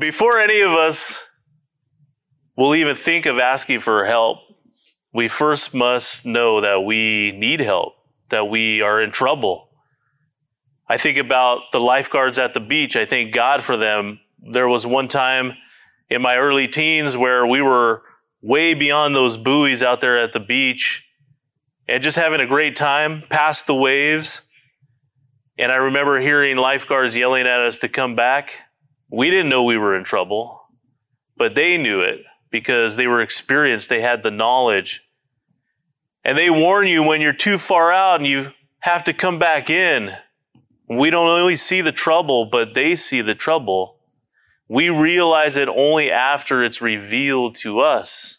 Before any of us will even think of asking for help, we first must know that we need help, that we are in trouble. I think about the lifeguards at the beach. I thank God for them. There was one time in my early teens where we were way beyond those buoys out there at the beach and just having a great time past the waves. And I remember hearing lifeguards yelling at us to come back. We didn't know we were in trouble, but they knew it because they were experienced, they had the knowledge. And they warn you when you're too far out and you have to come back in. We don't always see the trouble, but they see the trouble. We realize it only after it's revealed to us.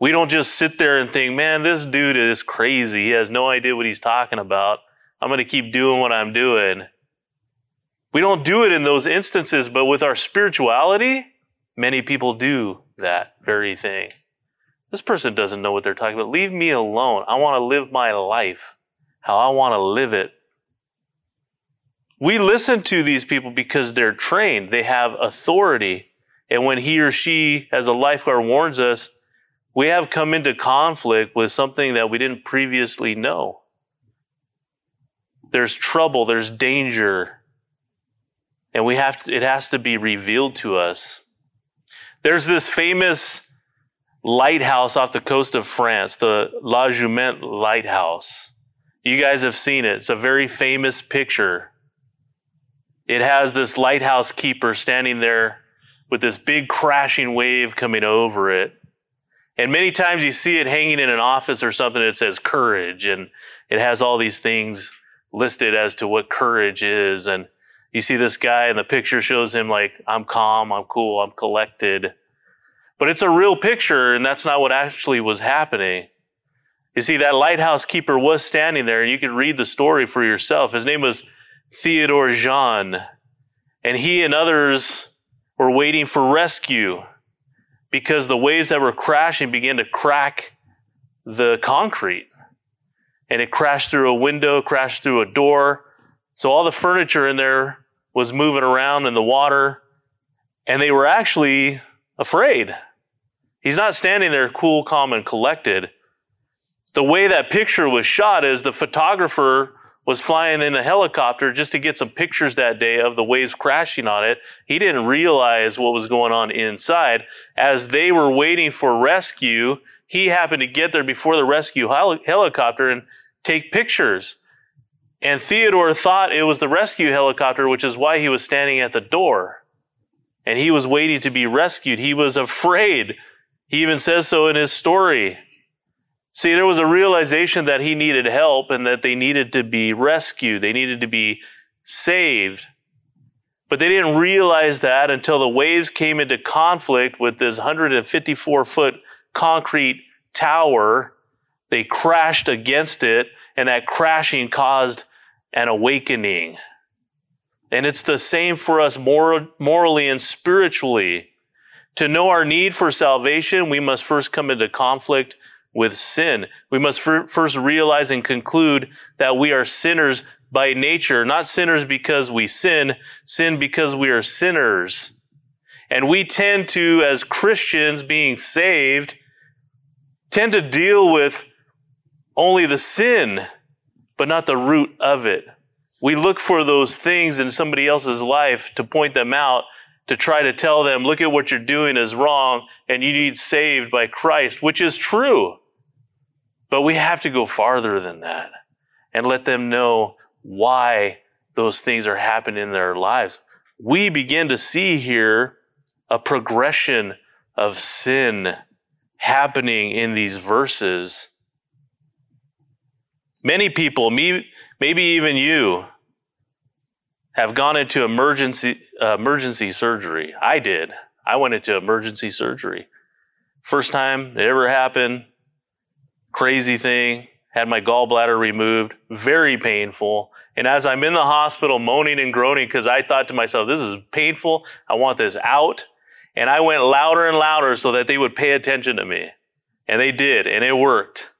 We don't just sit there and think, man, this dude is crazy. He has no idea what he's talking about. I'm going to keep doing what I'm doing. We don't do it in those instances, but with our spirituality, many people do that very thing. This person doesn't know what they're talking about. Leave me alone. I want to live my life how I want to live it. We listen to these people because they're trained, they have authority. And when he or she, as a lifeguard, warns us, we have come into conflict with something that we didn't previously know. There's trouble, there's danger, and we have to, it has to be revealed to us. There's this famous lighthouse off the coast of France, the La Jument Lighthouse. You guys have seen it. It's a very famous picture. It has this lighthouse keeper standing there with this big crashing wave coming over it. And many times you see it hanging in an office or something that says courage, and it has all these things listed as to what courage is. And you see this guy, and the picture shows him like, I'm calm, I'm cool, I'm collected. But it's a real picture, and that's not what actually was happening. You see, that lighthouse keeper was standing there, and you could read the story for yourself. His name was Theodore Jean, and he and others were waiting for rescue because the waves that were crashing began to crack the concrete. And it crashed through a window, crashed through a door. So all the furniture in there was moving around in the water, and they were actually afraid. He's not standing there cool, calm, and collected. The way that picture was shot is the photographer was flying in a helicopter just to get some pictures that day of the waves crashing on it. He didn't realize what was going on inside. As they were waiting for rescue, he happened to get there before the rescue hel- helicopter and take pictures. And Theodore thought it was the rescue helicopter, which is why he was standing at the door and he was waiting to be rescued. He was afraid. He even says so in his story. See, there was a realization that he needed help and that they needed to be rescued, they needed to be saved. But they didn't realize that until the waves came into conflict with this 154 foot concrete tower. They crashed against it, and that crashing caused an awakening. And it's the same for us moral, morally and spiritually. To know our need for salvation, we must first come into conflict with sin. We must first realize and conclude that we are sinners by nature, not sinners because we sin, sin because we are sinners. And we tend to, as Christians being saved, tend to deal with only the sin, but not the root of it we look for those things in somebody else's life to point them out, to try to tell them, look at what you're doing is wrong and you need saved by Christ, which is true. But we have to go farther than that and let them know why those things are happening in their lives. We begin to see here a progression of sin happening in these verses. Many people, me, maybe even you, have gone into emergency uh, emergency surgery. I did. I went into emergency surgery. First time it ever happened. Crazy thing. Had my gallbladder removed. Very painful. And as I'm in the hospital moaning and groaning because I thought to myself, this is painful. I want this out. And I went louder and louder so that they would pay attention to me. And they did, and it worked.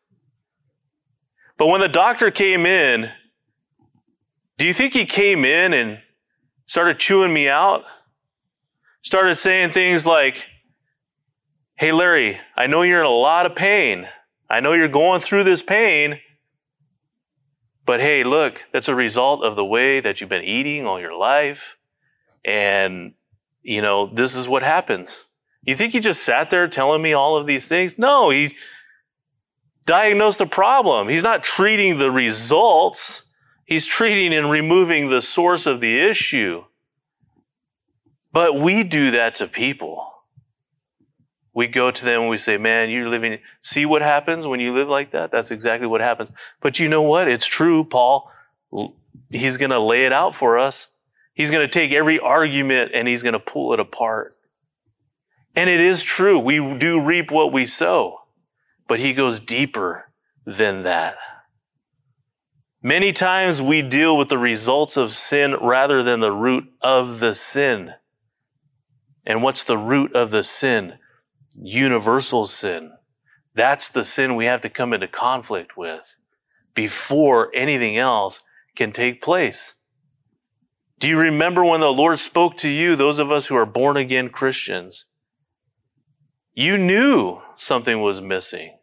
But when the doctor came in, do you think he came in and started chewing me out? started saying things like, Hey, Larry, I know you're in a lot of pain. I know you're going through this pain. But hey, look, that's a result of the way that you've been eating all your life. And, you know, this is what happens. You think he just sat there telling me all of these things? No, he diagnosed the problem. He's not treating the results, he's treating and removing the source of the issue. But we do that to people. We go to them and we say, Man, you're living, see what happens when you live like that? That's exactly what happens. But you know what? It's true, Paul. He's going to lay it out for us. He's going to take every argument and he's going to pull it apart. And it is true. We do reap what we sow, but he goes deeper than that. Many times we deal with the results of sin rather than the root of the sin. And what's the root of the sin? Universal sin. That's the sin we have to come into conflict with before anything else can take place. Do you remember when the Lord spoke to you, those of us who are born again Christians? You knew something was missing.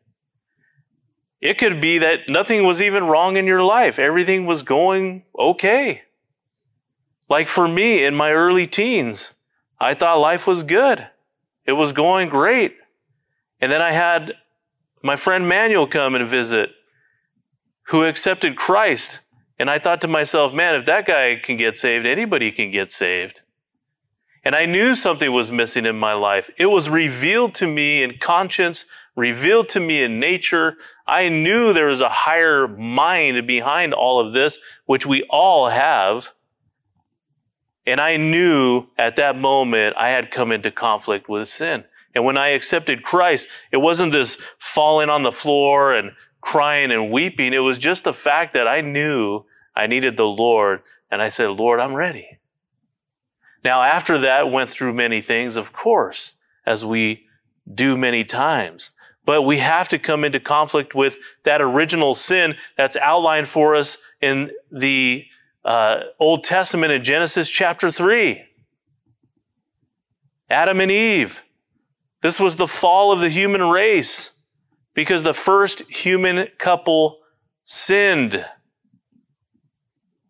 It could be that nothing was even wrong in your life. Everything was going okay. Like for me in my early teens, I thought life was good. It was going great. And then I had my friend Manuel come and visit who accepted Christ. And I thought to myself, man, if that guy can get saved, anybody can get saved. And I knew something was missing in my life. It was revealed to me in conscience, revealed to me in nature. I knew there was a higher mind behind all of this, which we all have. And I knew at that moment I had come into conflict with sin. And when I accepted Christ, it wasn't this falling on the floor and crying and weeping. It was just the fact that I knew I needed the Lord. And I said, Lord, I'm ready. Now, after that, went through many things, of course, as we do many times. But we have to come into conflict with that original sin that's outlined for us in the uh, Old Testament in Genesis chapter 3. Adam and Eve. This was the fall of the human race because the first human couple sinned.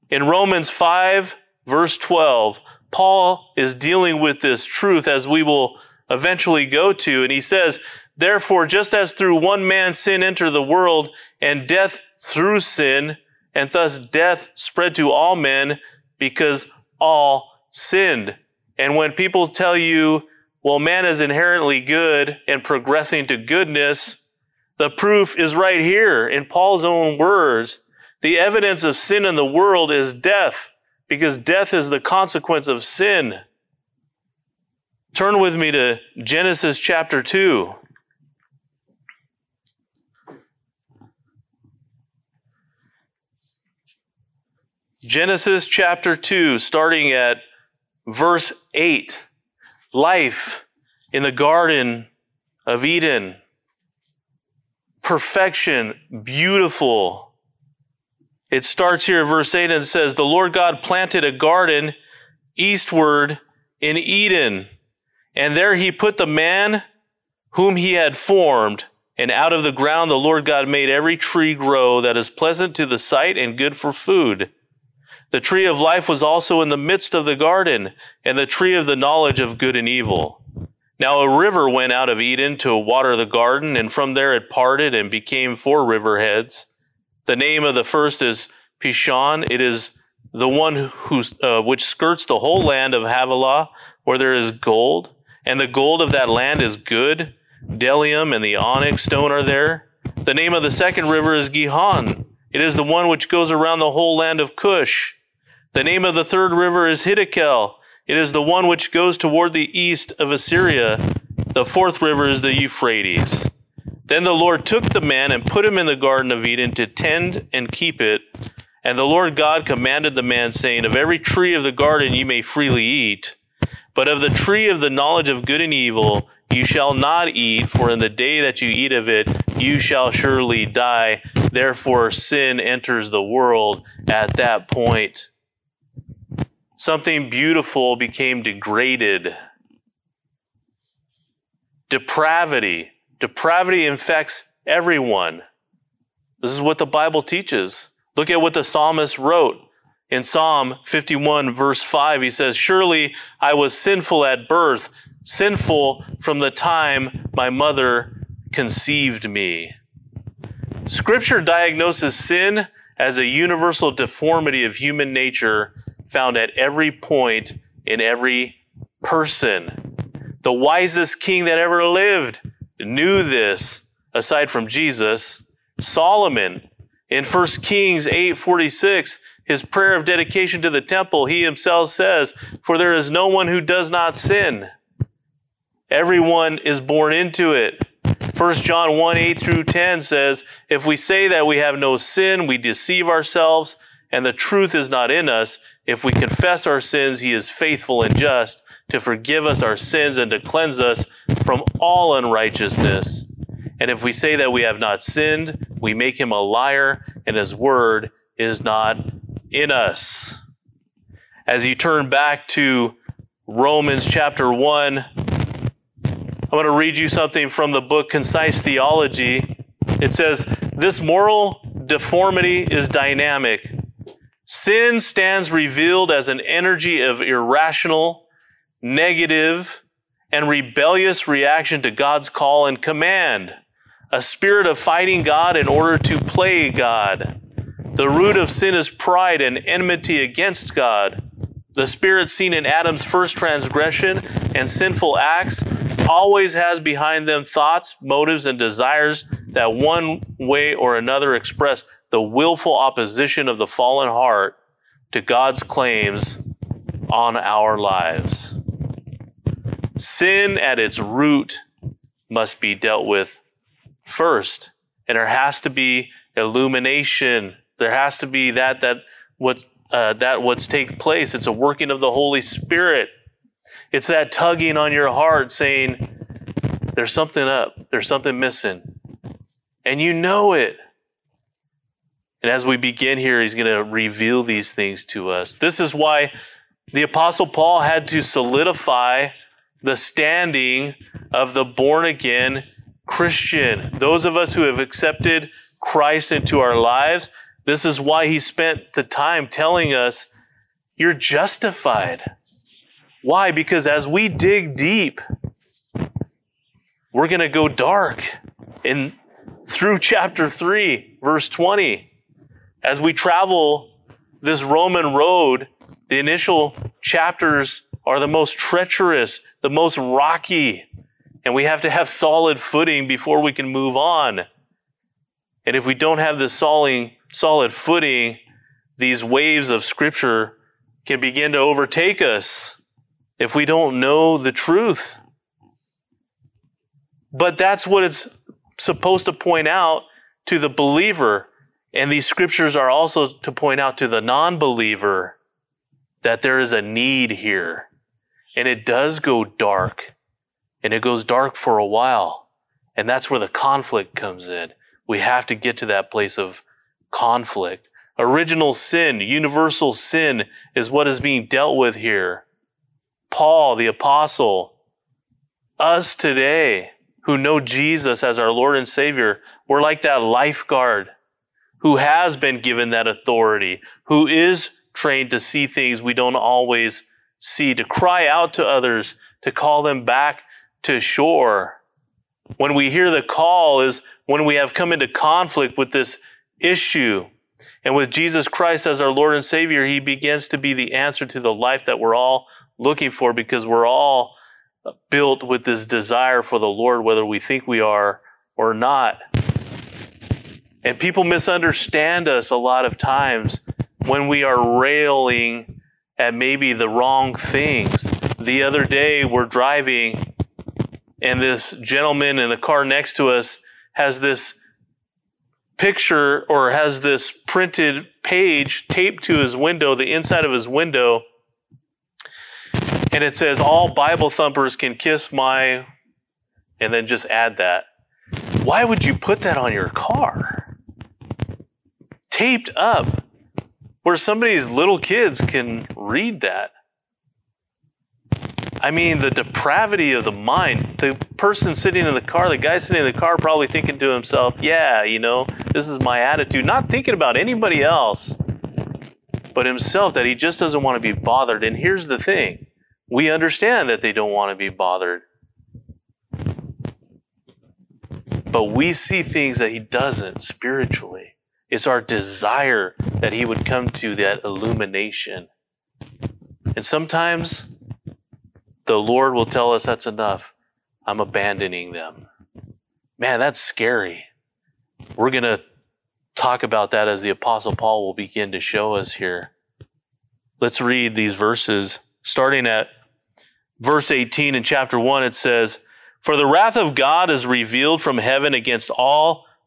In Romans 5, verse 12, Paul is dealing with this truth as we will eventually go to. And he says, Therefore, just as through one man sin entered the world, and death through sin, and thus death spread to all men because all sinned. And when people tell you, well, man is inherently good and progressing to goodness, the proof is right here in Paul's own words. The evidence of sin in the world is death because death is the consequence of sin. Turn with me to Genesis chapter 2. Genesis chapter 2, starting at verse 8. Life in the Garden of Eden. Perfection, beautiful it starts here, in verse 8, and says, The Lord God planted a garden eastward in Eden, and there he put the man whom he had formed. And out of the ground the Lord God made every tree grow that is pleasant to the sight and good for food. The tree of life was also in the midst of the garden, and the tree of the knowledge of good and evil. Now a river went out of Eden to water the garden, and from there it parted and became four river heads. The name of the first is Pishon. It is the one uh, which skirts the whole land of Havilah, where there is gold, and the gold of that land is good. Bdellium and the onyx stone are there. The name of the second river is Gihon. It is the one which goes around the whole land of Cush. The name of the third river is Hiddekel. It is the one which goes toward the east of Assyria. The fourth river is the Euphrates. Then the Lord took the man and put him in the Garden of Eden to tend and keep it. And the Lord God commanded the man, saying, Of every tree of the garden you may freely eat, but of the tree of the knowledge of good and evil you shall not eat, for in the day that you eat of it you shall surely die. Therefore sin enters the world at that point. Something beautiful became degraded depravity. Depravity infects everyone. This is what the Bible teaches. Look at what the psalmist wrote in Psalm 51, verse 5. He says, Surely I was sinful at birth, sinful from the time my mother conceived me. Scripture diagnoses sin as a universal deformity of human nature found at every point in every person. The wisest king that ever lived knew this, aside from Jesus. Solomon, in 1 Kings 8:46, his prayer of dedication to the temple, he himself says, "For there is no one who does not sin. Everyone is born into it." 1 John 1 8 through 10 says, If we say that we have no sin, we deceive ourselves, and the truth is not in us. If we confess our sins, he is faithful and just to forgive us our sins and to cleanse us from all unrighteousness. And if we say that we have not sinned, we make him a liar, and his word is not in us. As you turn back to Romans chapter 1, I'm going to read you something from the book Concise Theology. It says, This moral deformity is dynamic. Sin stands revealed as an energy of irrational, negative, and rebellious reaction to God's call and command, a spirit of fighting God in order to play God. The root of sin is pride and enmity against God. The spirit seen in Adam's first transgression and sinful acts always has behind them thoughts, motives, and desires that one way or another express the willful opposition of the fallen heart to God's claims on our lives. Sin at its root must be dealt with first, and there has to be illumination. There has to be that that what uh, that what's take place. It's a working of the Holy Spirit. It's that tugging on your heart saying, there's something up, there's something missing. And you know it. And as we begin here, he's going to reveal these things to us. This is why the Apostle Paul had to solidify the standing of the born again Christian. Those of us who have accepted Christ into our lives, this is why he spent the time telling us, You're justified. Why? Because as we dig deep, we're going to go dark in through chapter 3, verse 20. As we travel this Roman road, the initial chapters are the most treacherous, the most rocky, and we have to have solid footing before we can move on. And if we don't have this solid, footing, these waves of scripture can begin to overtake us if we don't know the truth. But that's what it's supposed to point out to the believer. And these scriptures are also to point out to the non believer that there is a need here. And it does go dark. And it goes dark for a while. And that's where the conflict comes in. We have to get to that place of conflict. Original sin, universal sin is what is being dealt with here. Paul, the apostle, us today who know Jesus as our Lord and Savior, we're like that lifeguard who has been given that authority, who is trained to see things we don't always see, to cry out to others, to call them back to shore. When we hear the call is when we have come into conflict with this issue. And with Jesus Christ as our Lord and Savior, He begins to be the answer to the life that we're all looking for because we're all built with this desire for the Lord, whether we think we are or not. And people misunderstand us a lot of times when we are railing at maybe the wrong things. The other day, we're driving, and this gentleman in the car next to us has this picture or has this printed page taped to his window, the inside of his window and it says all Bible thumpers can kiss my, and then just add that. Why would you put that on your car? Taped up where somebody's little kids can read that. I mean, the depravity of the mind. The person sitting in the car, the guy sitting in the car, probably thinking to himself, yeah, you know, this is my attitude. Not thinking about anybody else, but himself, that he just doesn't want to be bothered. And here's the thing we understand that they don't want to be bothered. But we see things that he doesn't spiritually. It's our desire that he would come to that illumination. And sometimes the Lord will tell us that's enough. I'm abandoning them. Man, that's scary. We're going to talk about that as the Apostle Paul will begin to show us here. Let's read these verses. Starting at verse 18 in chapter 1, it says, For the wrath of God is revealed from heaven against all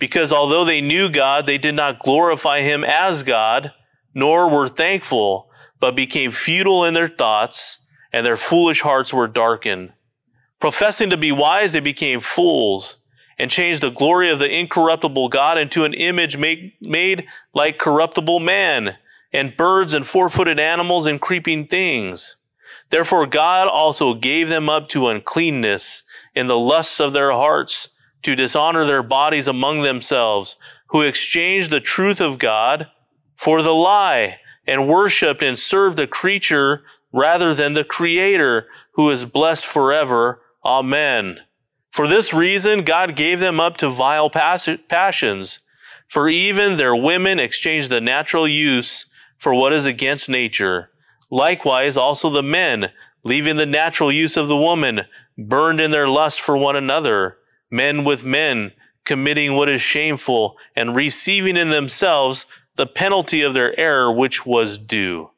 Because although they knew God, they did not glorify him as God, nor were thankful, but became futile in their thoughts and their foolish hearts were darkened. Professing to be wise, they became fools and changed the glory of the incorruptible God into an image made, made like corruptible man and birds and four footed animals and creeping things. Therefore, God also gave them up to uncleanness in the lusts of their hearts to dishonor their bodies among themselves, who exchanged the truth of God for the lie and worshiped and served the creature rather than the Creator who is blessed forever. Amen. For this reason, God gave them up to vile passions. For even their women exchanged the natural use for what is against nature. Likewise, also the men, leaving the natural use of the woman, burned in their lust for one another, men with men, committing what is shameful, and receiving in themselves the penalty of their error which was due.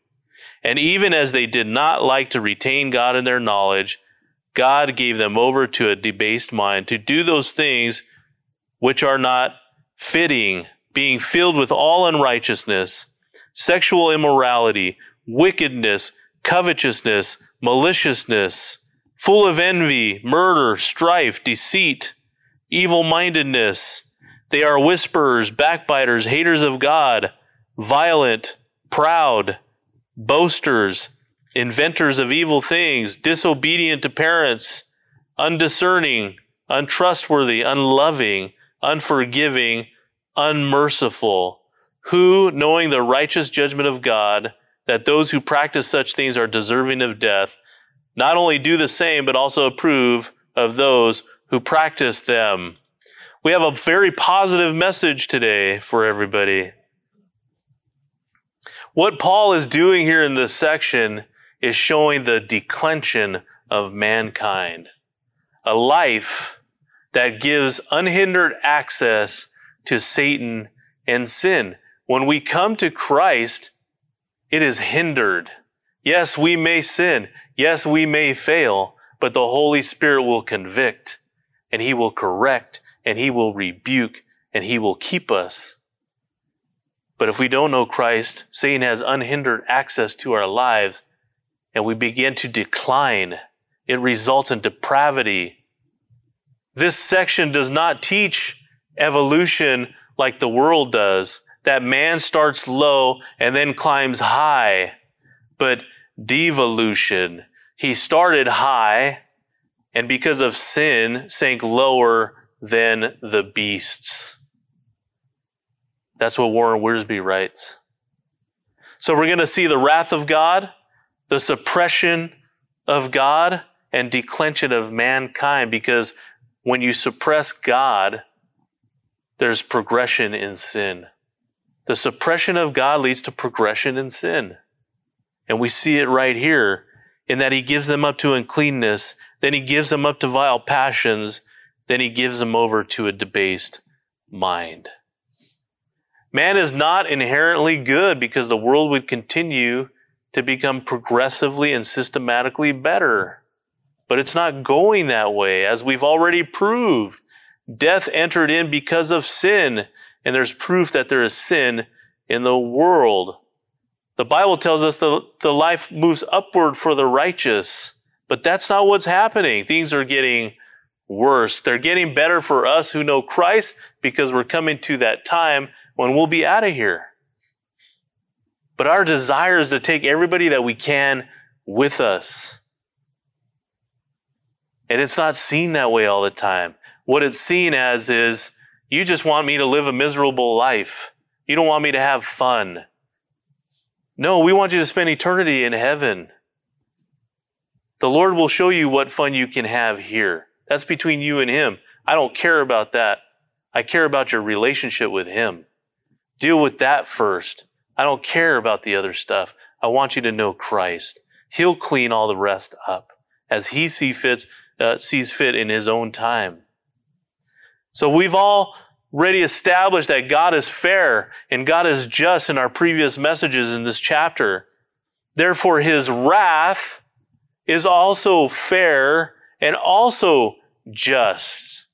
And even as they did not like to retain God in their knowledge, God gave them over to a debased mind to do those things which are not fitting, being filled with all unrighteousness, sexual immorality, wickedness, covetousness, maliciousness, full of envy, murder, strife, deceit, evil mindedness. They are whisperers, backbiters, haters of God, violent, proud boasters, inventors of evil things, disobedient to parents, undiscerning, untrustworthy, unloving, unforgiving, unmerciful, who, knowing the righteous judgment of God, that those who practice such things are deserving of death, not only do the same, but also approve of those who practice them. We have a very positive message today for everybody. What Paul is doing here in this section is showing the declension of mankind, a life that gives unhindered access to Satan and sin. When we come to Christ, it is hindered. Yes, we may sin. Yes, we may fail, but the Holy Spirit will convict and He will correct and He will rebuke and He will keep us. But if we don't know Christ, Satan has unhindered access to our lives and we begin to decline. It results in depravity. This section does not teach evolution like the world does, that man starts low and then climbs high, but devolution. He started high and because of sin sank lower than the beasts. That's what Warren Wiersbe writes. So we're going to see the wrath of God, the suppression of God, and declension of mankind because when you suppress God, there's progression in sin. The suppression of God leads to progression in sin. And we see it right here in that he gives them up to uncleanness, then he gives them up to vile passions, then he gives them over to a debased mind. Man is not inherently good because the world would continue to become progressively and systematically better. But it's not going that way, as we've already proved. Death entered in because of sin, and there's proof that there is sin in the world. The Bible tells us that the life moves upward for the righteous, but that's not what's happening. Things are getting worse. They're getting better for us who know Christ because we're coming to that time when we'll be out of here. But our desire is to take everybody that we can with us. And it's not seen that way all the time. What it's seen as is you just want me to live a miserable life. You don't want me to have fun. No, we want you to spend eternity in heaven. The Lord will show you what fun you can have here. That's between you and Him. I don't care about that. I care about your relationship with Him. Deal with that first. I don't care about the other stuff. I want you to know Christ. He'll clean all the rest up as He see fits, uh, sees fit in His own time. So we've already established that God is fair and God is just in our previous messages in this chapter. Therefore, His wrath is also fair and also just.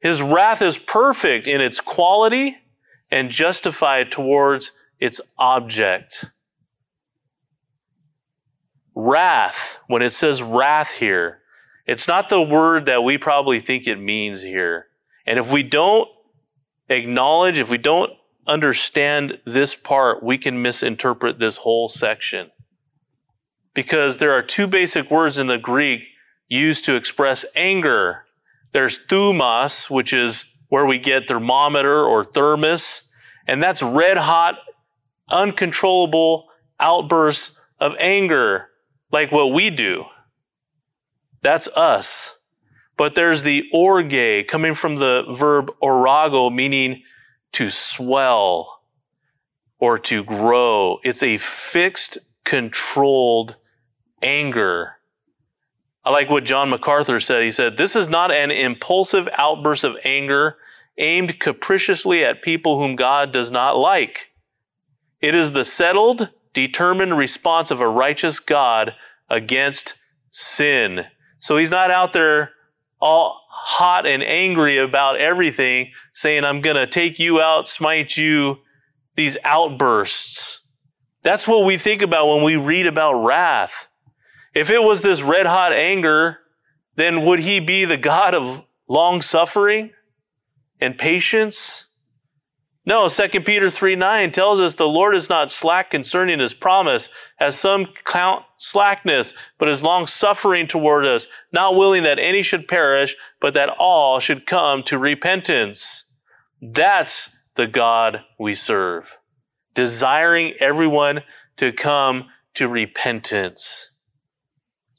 His wrath is perfect in its quality and justified towards its object. Wrath, when it says wrath here, it's not the word that we probably think it means here. And if we don't acknowledge, if we don't understand this part, we can misinterpret this whole section. Because there are two basic words in the Greek used to express anger. There's thumos, which is where we get thermometer or thermos, and that's red hot, uncontrollable outbursts of anger, like what we do. That's us. But there's the orge coming from the verb orago, meaning to swell or to grow. It's a fixed, controlled anger I like what John MacArthur said. He said, This is not an impulsive outburst of anger aimed capriciously at people whom God does not like. It is the settled, determined response of a righteous God against sin. So he's not out there all hot and angry about everything, saying, I'm going to take you out, smite you, these outbursts. That's what we think about when we read about wrath. If it was this red hot anger, then would he be the God of long suffering and patience? No, 2 Peter 3 9 tells us the Lord is not slack concerning his promise, as some count slackness, but is long suffering toward us, not willing that any should perish, but that all should come to repentance. That's the God we serve, desiring everyone to come to repentance.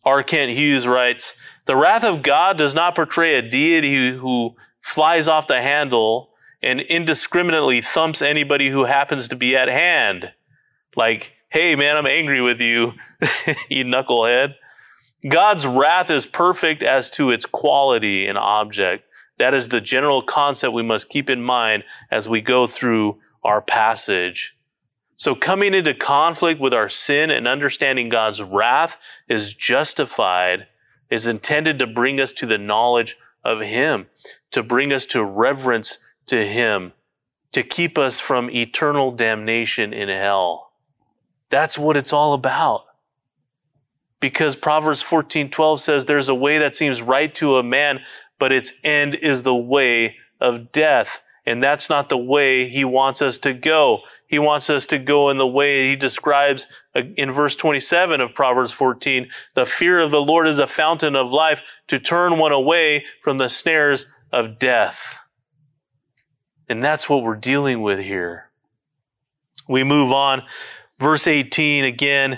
R. Kent Hughes writes, The wrath of God does not portray a deity who flies off the handle and indiscriminately thumps anybody who happens to be at hand. Like, hey man, I'm angry with you, you knucklehead. God's wrath is perfect as to its quality and object. That is the general concept we must keep in mind as we go through our passage. So coming into conflict with our sin and understanding God's wrath is justified, is intended to bring us to the knowledge of Him, to bring us to reverence to Him, to keep us from eternal damnation in hell. That's what it's all about. Because Proverbs 14:12 says there's a way that seems right to a man, but its end is the way of death. And that's not the way he wants us to go. He wants us to go in the way he describes uh, in verse 27 of Proverbs 14. The fear of the Lord is a fountain of life to turn one away from the snares of death. And that's what we're dealing with here. We move on. Verse 18 again.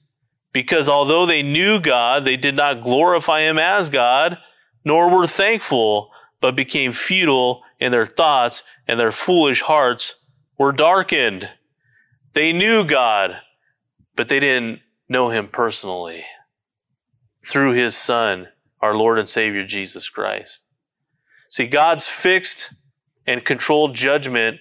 Because although they knew God, they did not glorify him as God, nor were thankful, but became futile in their thoughts, and their foolish hearts were darkened. They knew God, but they didn't know him personally through his Son, our Lord and Savior Jesus Christ. See, God's fixed and controlled judgment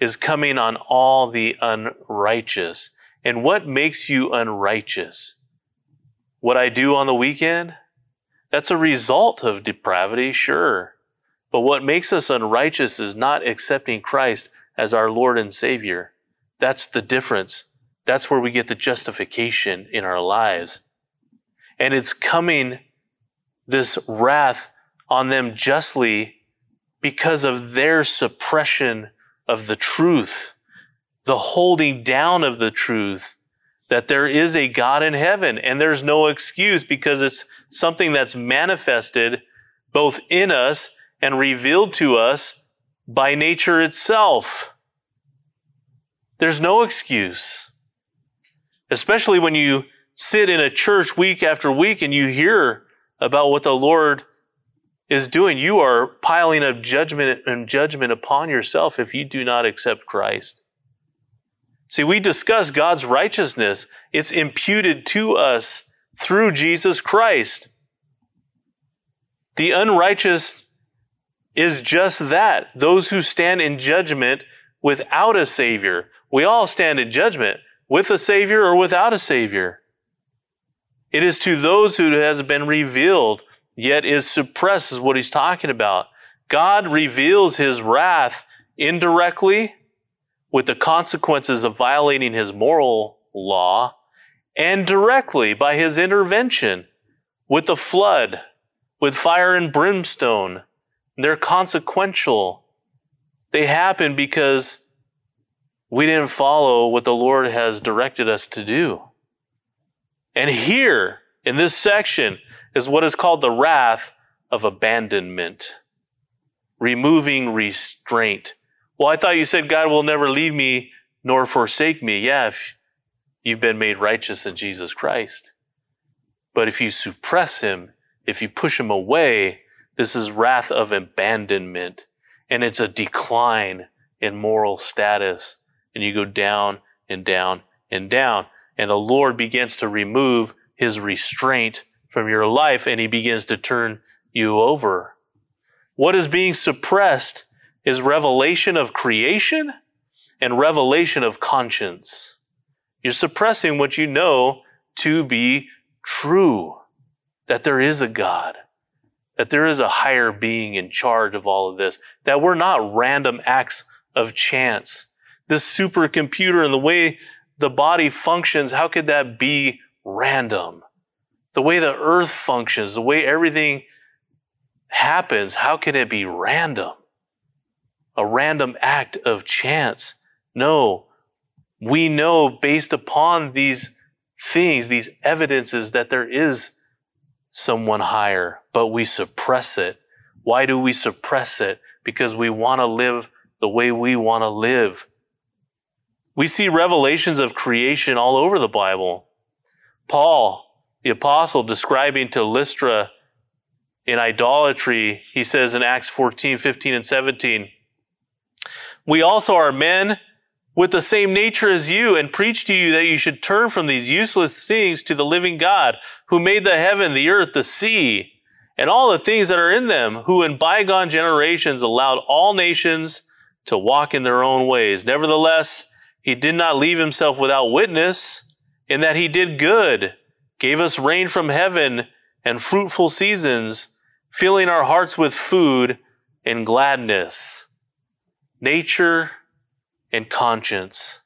is coming on all the unrighteous. And what makes you unrighteous? What I do on the weekend? That's a result of depravity, sure. But what makes us unrighteous is not accepting Christ as our Lord and Savior. That's the difference. That's where we get the justification in our lives. And it's coming, this wrath on them justly because of their suppression of the truth, the holding down of the truth that there is a God in heaven and there's no excuse because it's something that's manifested both in us and revealed to us by nature itself. There's no excuse. Especially when you sit in a church week after week and you hear about what the Lord is doing. You are piling up judgment and judgment upon yourself if you do not accept Christ. See, we discuss God's righteousness. It's imputed to us through Jesus Christ. The unrighteous is just that those who stand in judgment without a Savior. We all stand in judgment with a Savior or without a Savior. It is to those who has been revealed, yet is suppressed, is what he's talking about. God reveals his wrath indirectly with the consequences of violating his moral law and directly by his intervention with the flood, with fire and brimstone, they're consequential. They happen because we didn't follow what the Lord has directed us to do. And here in this section is what is called the wrath of abandonment, removing restraint. Well, I thought you said God will never leave me nor forsake me. Yeah, if you've been made righteous in Jesus Christ. But if you suppress him, if you push him away, this is wrath of abandonment, and it's a decline in moral status. And you go down and down and down. And the Lord begins to remove his restraint from your life and he begins to turn you over. What is being suppressed is revelation of creation and revelation of conscience. You're suppressing what you know to be true, that there is a God, that there is a higher being in charge of all of this, that we're not random acts of chance. This supercomputer and the way the body functions, how could that be random? The way the earth functions, the way everything happens, how can it be random? A random act of chance? No. We know based upon these things, these evidences, that there is someone higher, but we suppress it. Why do we suppress it? Because we want to live the way we want to live. We see revelations of creation all over the Bible. Paul, the apostle, describing to Lystra in idolatry, he says in Acts 14, 15, and 17, We also are men with the same nature as you and preach to you that you should turn from these useless things to the living God who made the heaven, the earth, the sea, and all the things that are in them, who in bygone generations allowed all nations to walk in their own ways. Nevertheless, he did not leave himself without witness in that he did good, gave us rain from heaven and fruitful seasons, filling our hearts with food and gladness. Nature and conscience.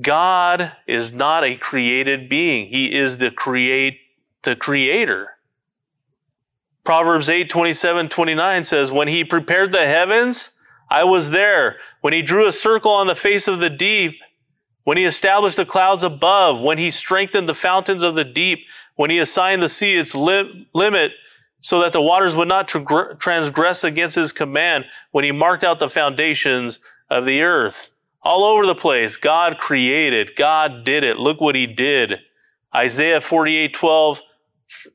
God is not a created being. He is the create the creator. Proverbs 8, 27, 29 says, When he prepared the heavens, I was there. When he drew a circle on the face of the deep, when he established the clouds above, when he strengthened the fountains of the deep, when he assigned the sea its li- limit so that the waters would not transgress against his command, when he marked out the foundations of the earth. All over the place, God created. God did it. Look what he did. Isaiah 48 12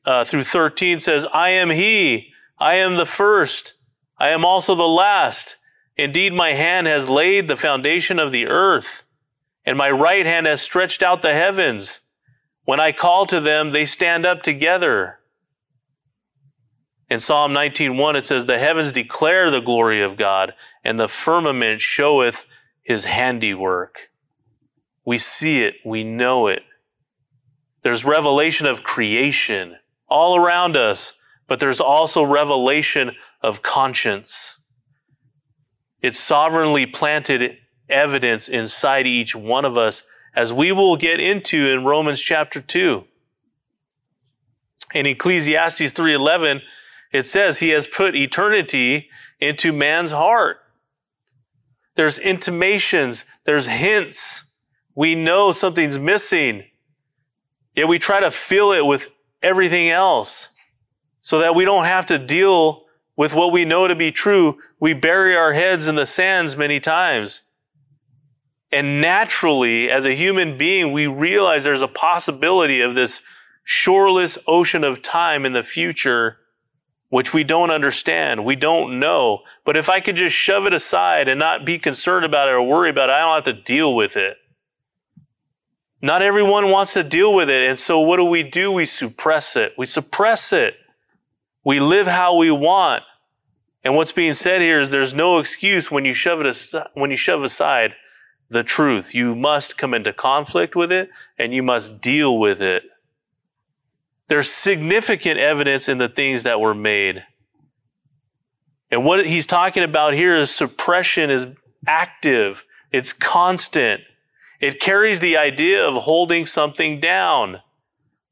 uh, through 13 says, I am He, I am the first, I am also the last. Indeed, my hand has laid the foundation of the earth, and my right hand has stretched out the heavens. When I call to them, they stand up together. In Psalm 19:1 it says the heavens declare the glory of God and the firmament showeth his handiwork. We see it, we know it. There's revelation of creation all around us, but there's also revelation of conscience. It's sovereignly planted evidence inside each one of us as we will get into in Romans chapter 2. In Ecclesiastes 3:11 it says he has put eternity into man's heart. There's intimations, there's hints. We know something's missing. Yet we try to fill it with everything else so that we don't have to deal with what we know to be true. We bury our heads in the sands many times. And naturally, as a human being, we realize there's a possibility of this shoreless ocean of time in the future which we don't understand, we don't know. But if I could just shove it aside and not be concerned about it or worry about it, I don't have to deal with it. Not everyone wants to deal with it. And so what do we do? We suppress it. We suppress it. We live how we want. And what's being said here is there's no excuse when you shove it aside, when you shove aside the truth. You must come into conflict with it and you must deal with it. There's significant evidence in the things that were made. And what he's talking about here is suppression is active, it's constant. It carries the idea of holding something down.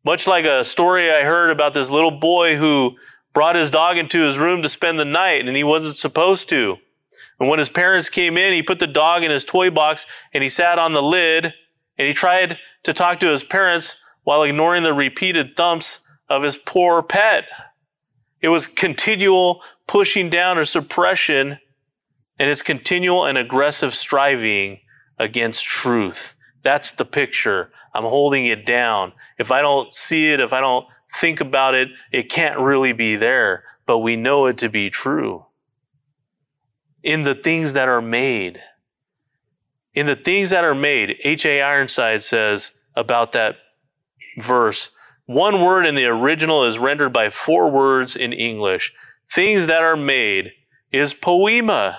Much like a story I heard about this little boy who brought his dog into his room to spend the night and he wasn't supposed to. And when his parents came in, he put the dog in his toy box and he sat on the lid and he tried to talk to his parents while ignoring the repeated thumps of his poor pet. It was continual pushing down or suppression, and it's continual and aggressive striving against truth. That's the picture. I'm holding it down. If I don't see it, if I don't think about it, it can't really be there, but we know it to be true. In the things that are made, in the things that are made, H.A. Ironside says about that verse. One word in the original is rendered by four words in English. Things that are made is poiema.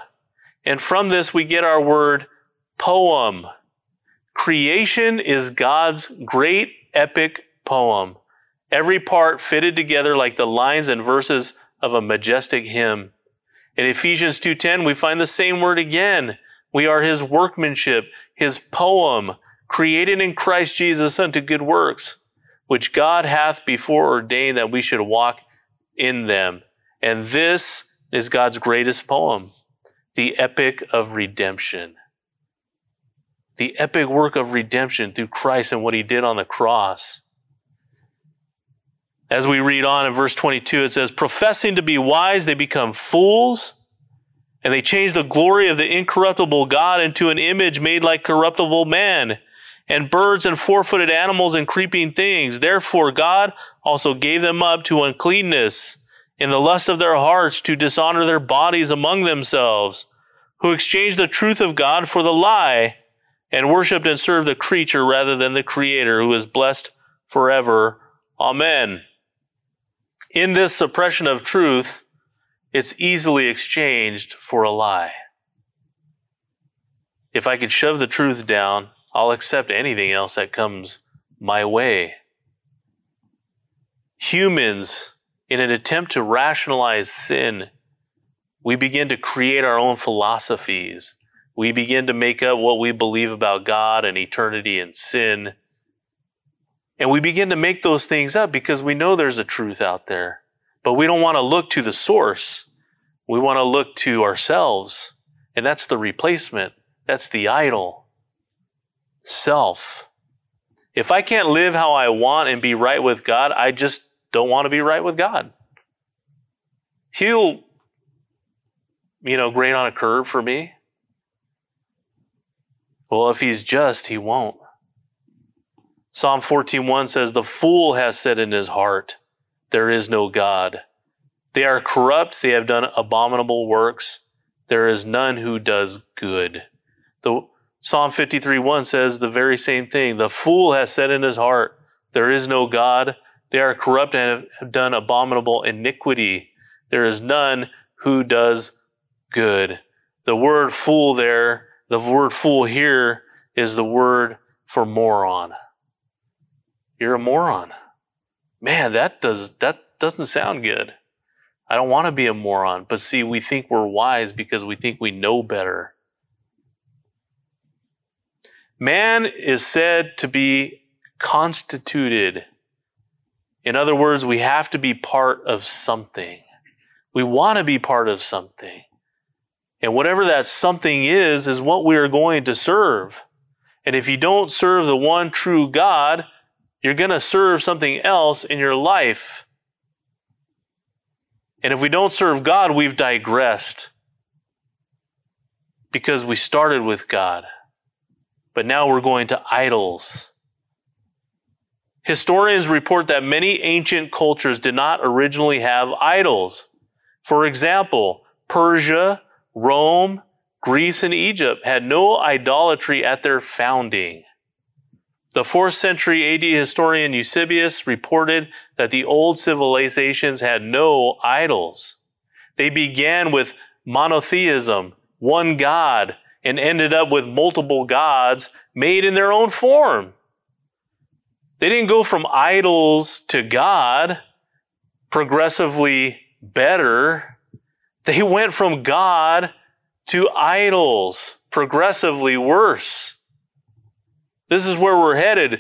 And from this we get our word poem. Creation is God's great epic poem. Every part fitted together like the lines and verses of a majestic hymn. In Ephesians 2:10 we find the same word again. We are his workmanship, his poem, created in Christ Jesus unto good works which God hath before ordained that we should walk in them. And this is God's greatest poem, the epic of redemption. The epic work of redemption through Christ and what he did on the cross. As we read on in verse 22, it says, Professing to be wise, they become fools, and they change the glory of the incorruptible God into an image made like corruptible man and birds and four footed animals and creeping things. Therefore, God also gave them up to uncleanness in the lust of their hearts to dishonor their bodies among themselves, who exchanged the truth of God for the lie and worshiped and served the creature rather than the Creator, who is blessed forever. Amen. In this suppression of truth, it's easily exchanged for a lie. If I could shove the truth down, I'll accept anything else that comes my way. Humans, in an attempt to rationalize sin, we begin to create our own philosophies. We begin to make up what we believe about God and eternity and sin. And we begin to make those things up because we know there's a truth out there. But we don't want to look to the source. We want to look to ourselves. And that's the replacement. That's the idol self. If I can't live how I want and be right with God, I just don't want to be right with God. He'll, you know, grade on a curve for me. Well, if he's just, he won't. Psalm 14:1 says, "The fool has said in his heart, there is no God. They are corrupt, they have done abominable works. There is none who does good. The Psalm 53 1 says the very same thing. The fool has said in his heart, There is no God. They are corrupt and have done abominable iniquity. There is none who does good. The word fool there, the word fool here is the word for moron. You're a moron. Man, that does that doesn't sound good. I don't want to be a moron, but see, we think we're wise because we think we know better. Man is said to be constituted. In other words, we have to be part of something. We want to be part of something. And whatever that something is, is what we are going to serve. And if you don't serve the one true God, you're going to serve something else in your life. And if we don't serve God, we've digressed because we started with God. But now we're going to idols. Historians report that many ancient cultures did not originally have idols. For example, Persia, Rome, Greece, and Egypt had no idolatry at their founding. The 4th century AD historian Eusebius reported that the old civilizations had no idols. They began with monotheism, one God, and ended up with multiple gods made in their own form. They didn't go from idols to God progressively better. They went from God to idols progressively worse. This is where we're headed.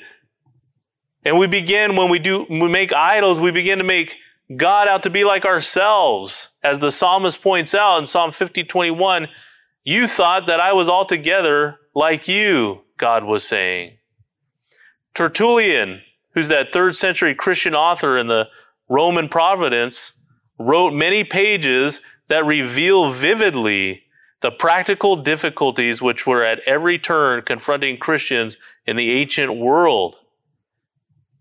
And we begin when we do we make idols, we begin to make God out to be like ourselves. As the psalmist points out in Psalm 50, 21, you thought that I was altogether like you, God was saying. Tertullian, who's that third century Christian author in the Roman Providence, wrote many pages that reveal vividly the practical difficulties which were at every turn confronting Christians in the ancient world.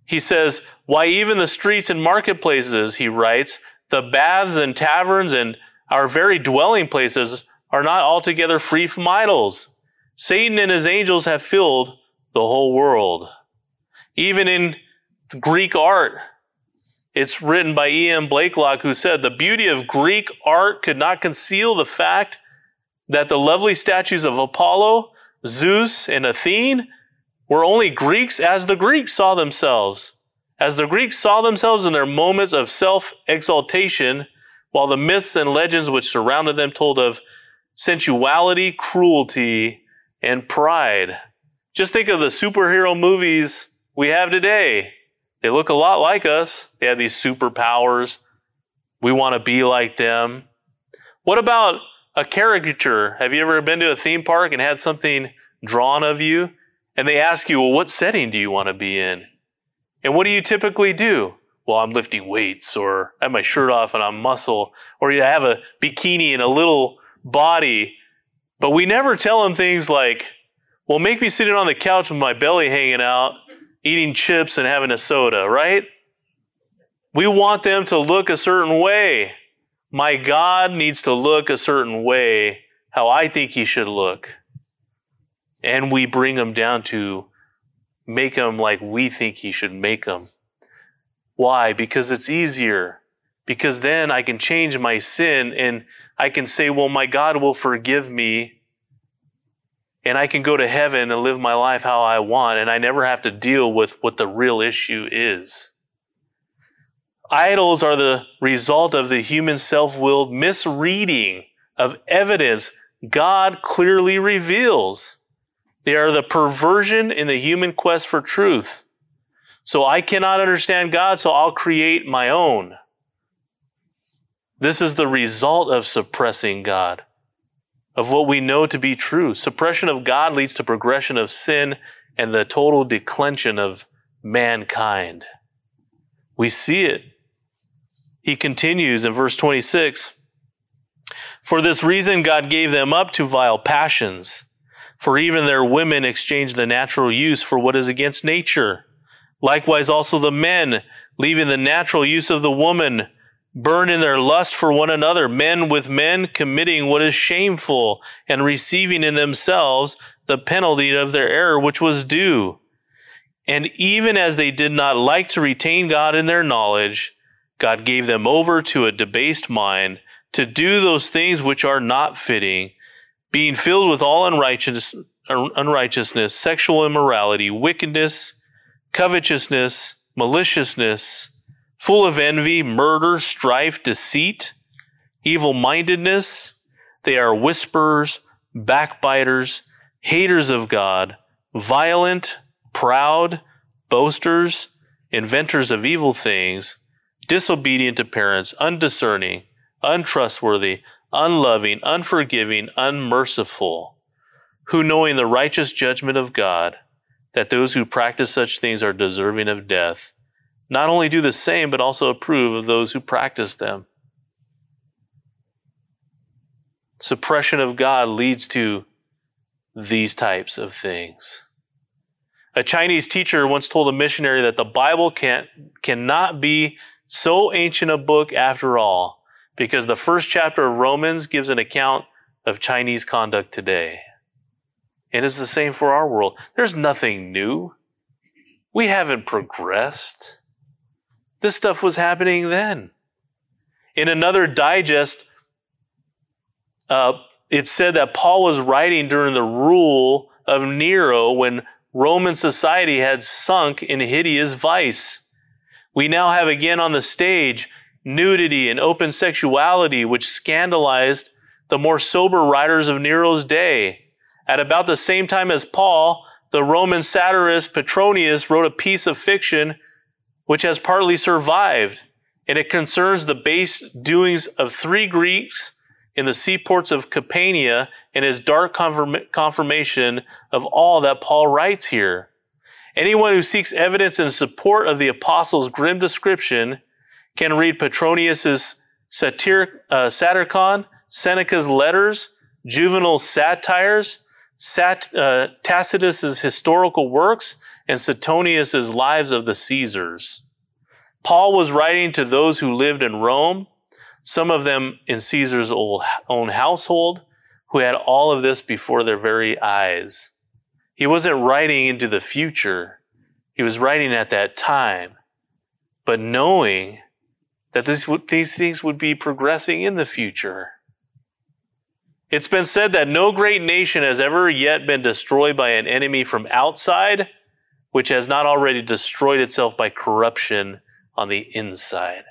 He says, Why, even the streets and marketplaces, he writes, the baths and taverns and our very dwelling places are not altogether free from idols. Satan and his angels have filled the whole world. Even in Greek art, it's written by E.M. Blaiklock, who said, The beauty of Greek art could not conceal the fact that the lovely statues of Apollo, Zeus, and Athene were only Greeks as the Greeks saw themselves. As the Greeks saw themselves in their moments of self exaltation, while the myths and legends which surrounded them told of sensuality, cruelty, and pride. Just think of the superhero movies we have today. They look a lot like us. They have these superpowers. We want to be like them. What about a caricature. Have you ever been to a theme park and had something drawn of you? And they ask you, well, what setting do you want to be in? And what do you typically do? Well, I'm lifting weights, or I have my shirt off and I'm muscle, or you have a bikini and a little body. But we never tell them things like, well, make me sitting on the couch with my belly hanging out, eating chips and having a soda, right? We want them to look a certain way. My God needs to look a certain way, how I think he should look. And we bring him down to make him like we think he should make him. Why? Because it's easier. Because then I can change my sin and I can say, well, my God will forgive me. And I can go to heaven and live my life how I want. And I never have to deal with what the real issue is. Idols are the result of the human self willed misreading of evidence God clearly reveals. They are the perversion in the human quest for truth. So I cannot understand God, so I'll create my own. This is the result of suppressing God, of what we know to be true. Suppression of God leads to progression of sin and the total declension of mankind. We see it he continues in verse 26 For this reason, God gave them up to vile passions, for even their women exchanged the natural use for what is against nature. Likewise, also the men, leaving the natural use of the woman, burn in their lust for one another, men with men committing what is shameful, and receiving in themselves the penalty of their error which was due. And even as they did not like to retain God in their knowledge, God gave them over to a debased mind to do those things which are not fitting, being filled with all unrighteousness, unrighteousness sexual immorality, wickedness, covetousness, maliciousness, full of envy, murder, strife, deceit, evil mindedness. They are whisperers, backbiters, haters of God, violent, proud, boasters, inventors of evil things, disobedient to parents, undiscerning, untrustworthy, unloving, unforgiving, unmerciful, who knowing the righteous judgment of God, that those who practice such things are deserving of death, not only do the same, but also approve of those who practice them. Suppression of God leads to these types of things. A Chinese teacher once told a missionary that the Bible can't, cannot be so ancient a book after all, because the first chapter of Romans gives an account of Chinese conduct today. It is the same for our world. There's nothing new. We haven't progressed. This stuff was happening then. In another digest, uh, it said that Paul was writing during the rule of Nero when Roman society had sunk in hideous vice. We now have again on the stage nudity and open sexuality, which scandalized the more sober writers of Nero's day. At about the same time as Paul, the Roman satirist Petronius wrote a piece of fiction which has partly survived, and it concerns the base doings of three Greeks in the seaports of Campania and his dark confirm- confirmation of all that Paul writes here. Anyone who seeks evidence in support of the apostles' grim description can read Petronius's satir- uh, Satyricon, Seneca's letters, Juvenal's satires, Sat, uh, Tacitus's historical works, and Suetonius's lives of the Caesars. Paul was writing to those who lived in Rome, some of them in Caesar's own household, who had all of this before their very eyes. He wasn't writing into the future, he was writing at that time, but knowing that this, these things would be progressing in the future. It's been said that no great nation has ever yet been destroyed by an enemy from outside, which has not already destroyed itself by corruption on the inside.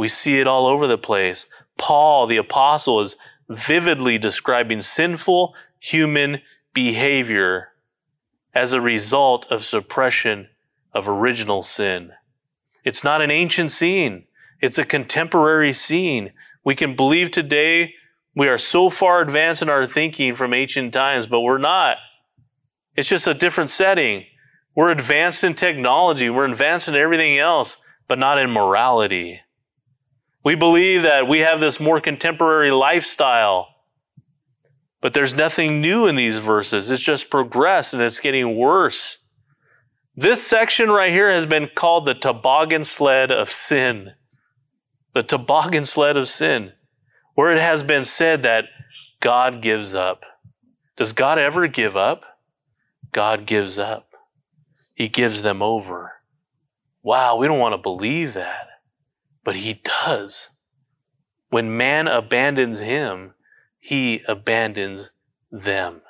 We see it all over the place. Paul, the apostle, is vividly describing sinful human behavior as a result of suppression of original sin. It's not an ancient scene. It's a contemporary scene. We can believe today we are so far advanced in our thinking from ancient times, but we're not. It's just a different setting. We're advanced in technology, we're advanced in everything else, but not in morality. We believe that we have this more contemporary lifestyle, but there's nothing new in these verses. It's just progressed and it's getting worse. This section right here has been called the toboggan sled of sin. The toboggan sled of sin where it has been said that God gives up. Does God ever give up? God gives up. He gives them over. Wow, we don't want to believe that. But He does. When man abandons Him, He abandons them.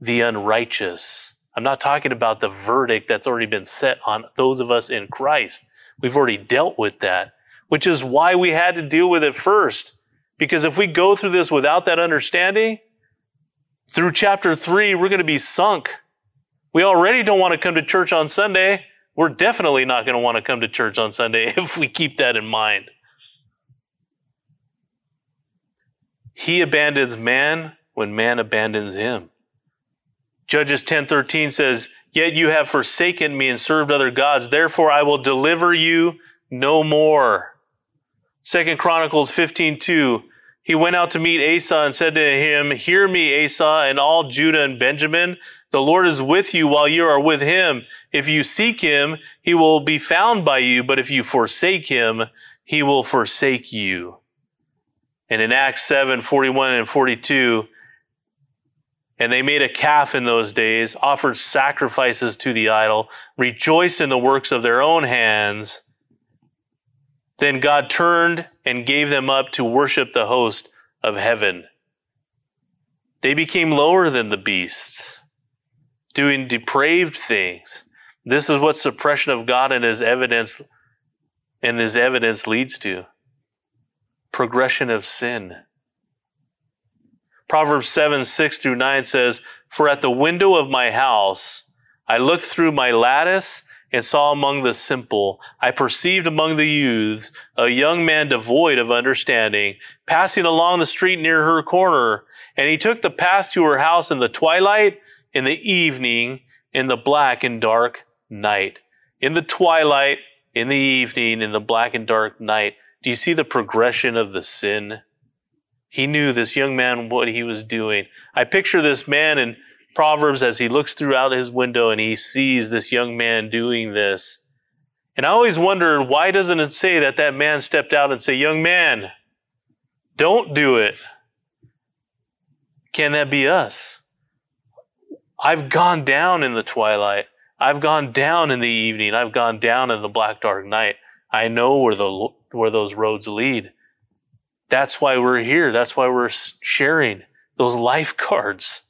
The unrighteous. I'm not talking about the verdict that's already been set on those of us in Christ. We've already dealt with that, which is why we had to deal with it first. Because if we go through this without that understanding, through chapter three, we're going to be sunk. We already don't want to come to church on Sunday. We're definitely not going to want to come to church on Sunday if we keep that in mind. He abandons man when man abandons him. Judges 10:13 says, "Yet you have forsaken me and served other gods, therefore I will deliver you no more." Second Chronicles 15:2 he went out to meet Asa and said to him, Hear me, Asa, and all Judah and Benjamin. The Lord is with you while you are with him. If you seek him, he will be found by you, but if you forsake him, he will forsake you. And in Acts 7 41 and 42, and they made a calf in those days, offered sacrifices to the idol, rejoiced in the works of their own hands. Then God turned and gave them up to worship the host of heaven. They became lower than the beasts, doing depraved things. This is what suppression of God and his evidence and his evidence leads to. Progression of sin. Proverbs 7, 6 through 9 says, For at the window of my house I looked through my lattice and saw among the simple, I perceived among the youths a young man devoid of understanding, passing along the street near her corner. And he took the path to her house in the twilight, in the evening, in the black and dark night. In the twilight, in the evening, in the black and dark night. Do you see the progression of the sin? He knew this young man what he was doing. I picture this man in Proverbs as he looks throughout his window and he sees this young man doing this. And I always wondered why doesn't it say that that man stepped out and say, "Young man, don't do it." Can that be us? I've gone down in the twilight. I've gone down in the evening. I've gone down in the black dark night. I know where the where those roads lead. That's why we're here. That's why we're sharing those life cards.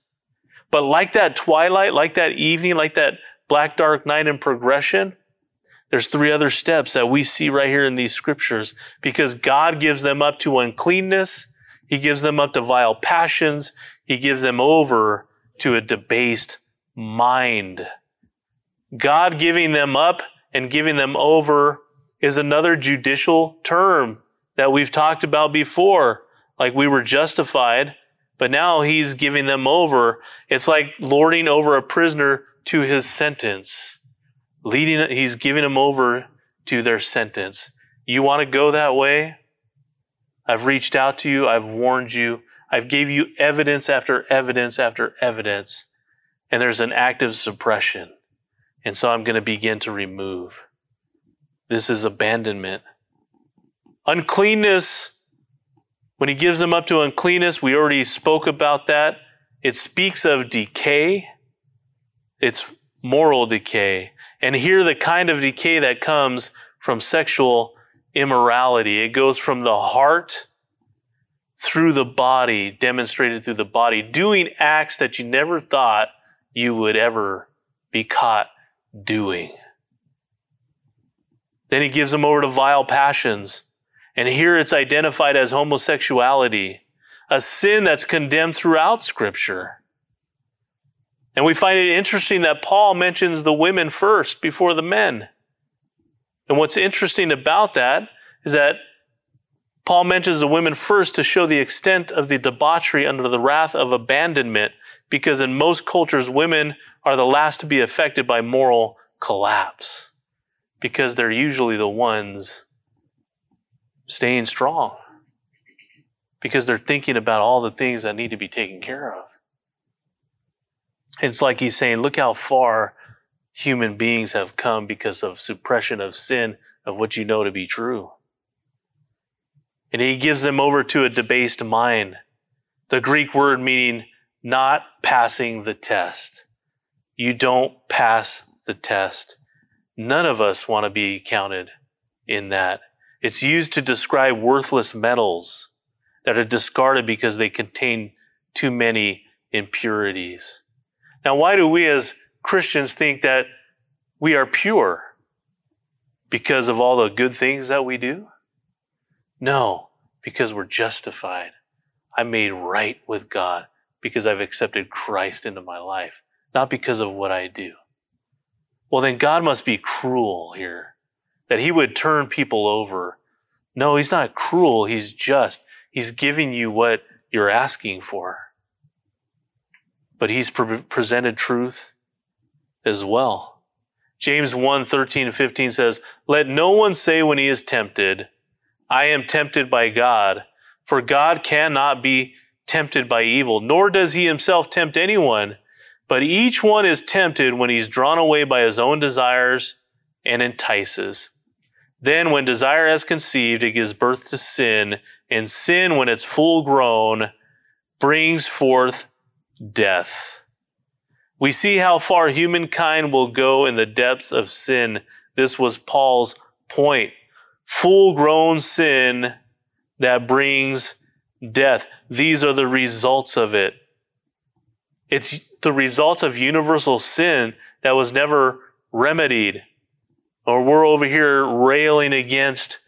But like that twilight, like that evening, like that black dark night in progression, there's three other steps that we see right here in these scriptures because God gives them up to uncleanness. He gives them up to vile passions. He gives them over to a debased mind. God giving them up and giving them over is another judicial term that we've talked about before. Like we were justified, but now he's giving them over. It's like lording over a prisoner to his sentence. Leading, he's giving them over to their sentence. You want to go that way? I've reached out to you. I've warned you. I've gave you evidence after evidence after evidence. And there's an active suppression. And so I'm going to begin to remove. This is abandonment. Uncleanness, when he gives them up to uncleanness, we already spoke about that. It speaks of decay, it's moral decay. And here, the kind of decay that comes from sexual immorality. It goes from the heart through the body, demonstrated through the body, doing acts that you never thought you would ever be caught doing. Then he gives them over to vile passions. And here it's identified as homosexuality, a sin that's condemned throughout Scripture. And we find it interesting that Paul mentions the women first before the men. And what's interesting about that is that Paul mentions the women first to show the extent of the debauchery under the wrath of abandonment, because in most cultures, women are the last to be affected by moral collapse, because they're usually the ones staying strong because they're thinking about all the things that need to be taken care of. It's like he's saying, look how far human beings have come because of suppression of sin of what you know to be true. And he gives them over to a debased mind. The Greek word meaning not passing the test. You don't pass the test. None of us want to be counted in that. It's used to describe worthless metals that are discarded because they contain too many impurities. Now, why do we as Christians think that we are pure? Because of all the good things that we do? No, because we're justified. I'm made right with God because I've accepted Christ into my life, not because of what I do. Well, then God must be cruel here that he would turn people over. No, he's not cruel. He's just. He's giving you what you're asking for. But he's pre- presented truth as well. James 1 13 and 15 says, Let no one say when he is tempted, I am tempted by God. For God cannot be tempted by evil, nor does he himself tempt anyone. But each one is tempted when he's drawn away by his own desires and entices. Then, when desire has conceived, it gives birth to sin, and sin, when it's full grown, brings forth death. We see how far humankind will go in the depths of sin. This was Paul's point. Full grown sin that brings death. These are the results of it. It's the results of universal sin that was never remedied. Or we're over here railing against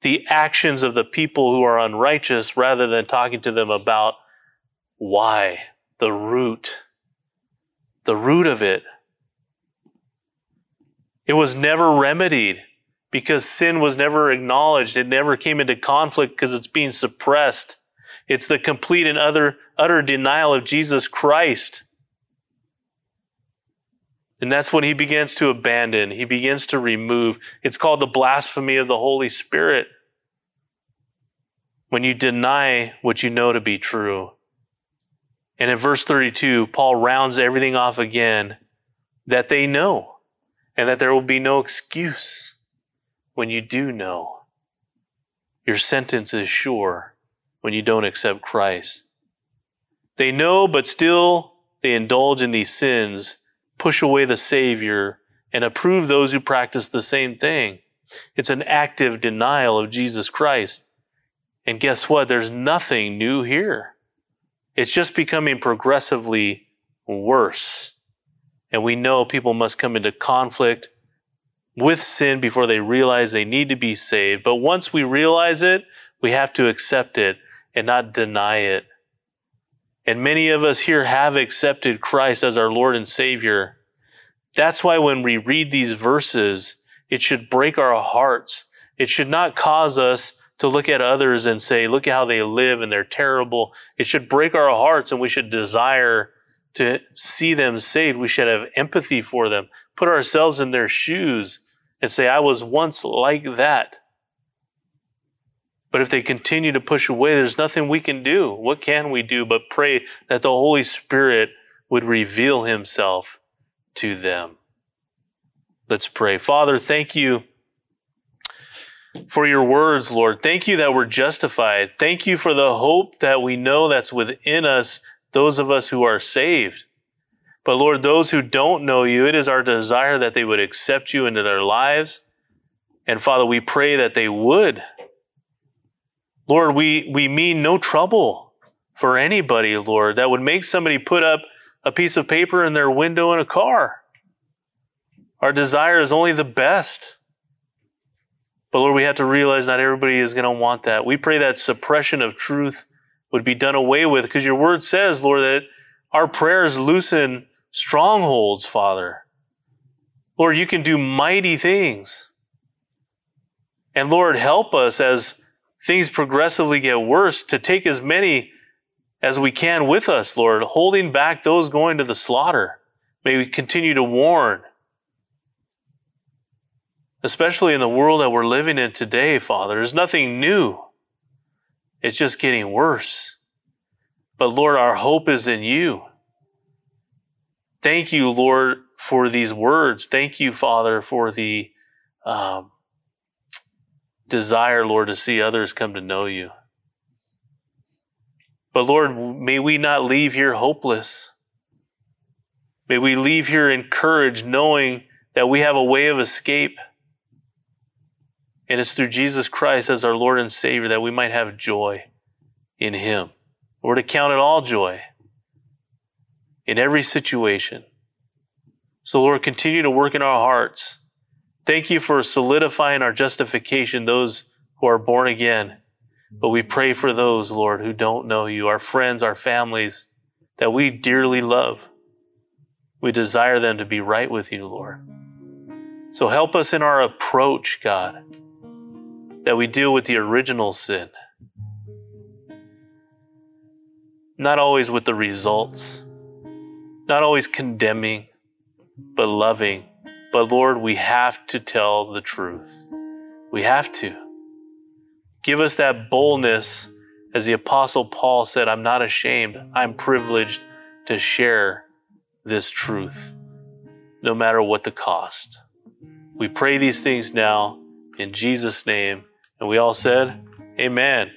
the actions of the people who are unrighteous rather than talking to them about why, the root, the root of it. It was never remedied because sin was never acknowledged. It never came into conflict because it's being suppressed. It's the complete and utter, utter denial of Jesus Christ. And that's when he begins to abandon, he begins to remove. It's called the blasphemy of the Holy Spirit. When you deny what you know to be true. And in verse 32, Paul rounds everything off again that they know and that there will be no excuse when you do know. Your sentence is sure when you don't accept Christ. They know, but still they indulge in these sins push away the Savior, and approve those who practice the same thing. It's an active denial of Jesus Christ. And guess what? There's nothing new here. It's just becoming progressively worse. And we know people must come into conflict with sin before they realize they need to be saved. But once we realize it, we have to accept it and not deny it. And many of us here have accepted Christ as our Lord and Savior. That's why when we read these verses, it should break our hearts. It should not cause us to look at others and say, look at how they live and they're terrible. It should break our hearts and we should desire to see them saved. We should have empathy for them, put ourselves in their shoes and say, I was once like that. But if they continue to push away, there's nothing we can do. What can we do but pray that the Holy Spirit would reveal himself to them? Let's pray. Father, thank you for your words, Lord. Thank you that we're justified. Thank you for the hope that we know that's within us, those of us who are saved. But Lord, those who don't know you, it is our desire that they would accept you into their lives. And Father, we pray that they would Lord, we, we mean no trouble for anybody, Lord, that would make somebody put up a piece of paper in their window in a car. Our desire is only the best. But Lord, we have to realize not everybody is going to want that. We pray that suppression of truth would be done away with because your word says, Lord, that our prayers loosen strongholds, Father. Lord, you can do mighty things. And Lord, help us as things progressively get worse, to take as many as we can with us, Lord, holding back those going to the slaughter. May we continue to warn, especially in the world that we're living in today, Father. There's nothing new, it's just getting worse. But Lord, our hope is in you. Thank you, Lord, for these words. Thank you, Father, for the um, desire, Lord, to see others come to know you. But Lord, may we not leave here hopeless. May we leave here encouraged, knowing that we have a way of escape. And it's through Jesus Christ as our Lord and Savior that we might have joy in Him. We're to count it all joy in every situation. So, Lord, continue to work in our hearts Thank you for solidifying our justification, those who are born again. But we pray for those, Lord, who don't know you, our friends, our families, that we dearly love. We desire them to be right with you, Lord. So help us in our approach, God, that we deal with the original sin, not always with the results, not always condemning, but loving but Lord, we have to tell the truth. We have to. Give us that boldness As the Apostle Paul said, I'm not ashamed. I'm privileged to share this truth, no matter what the cost. We pray these things now in Jesus' name. And we all said, Amen.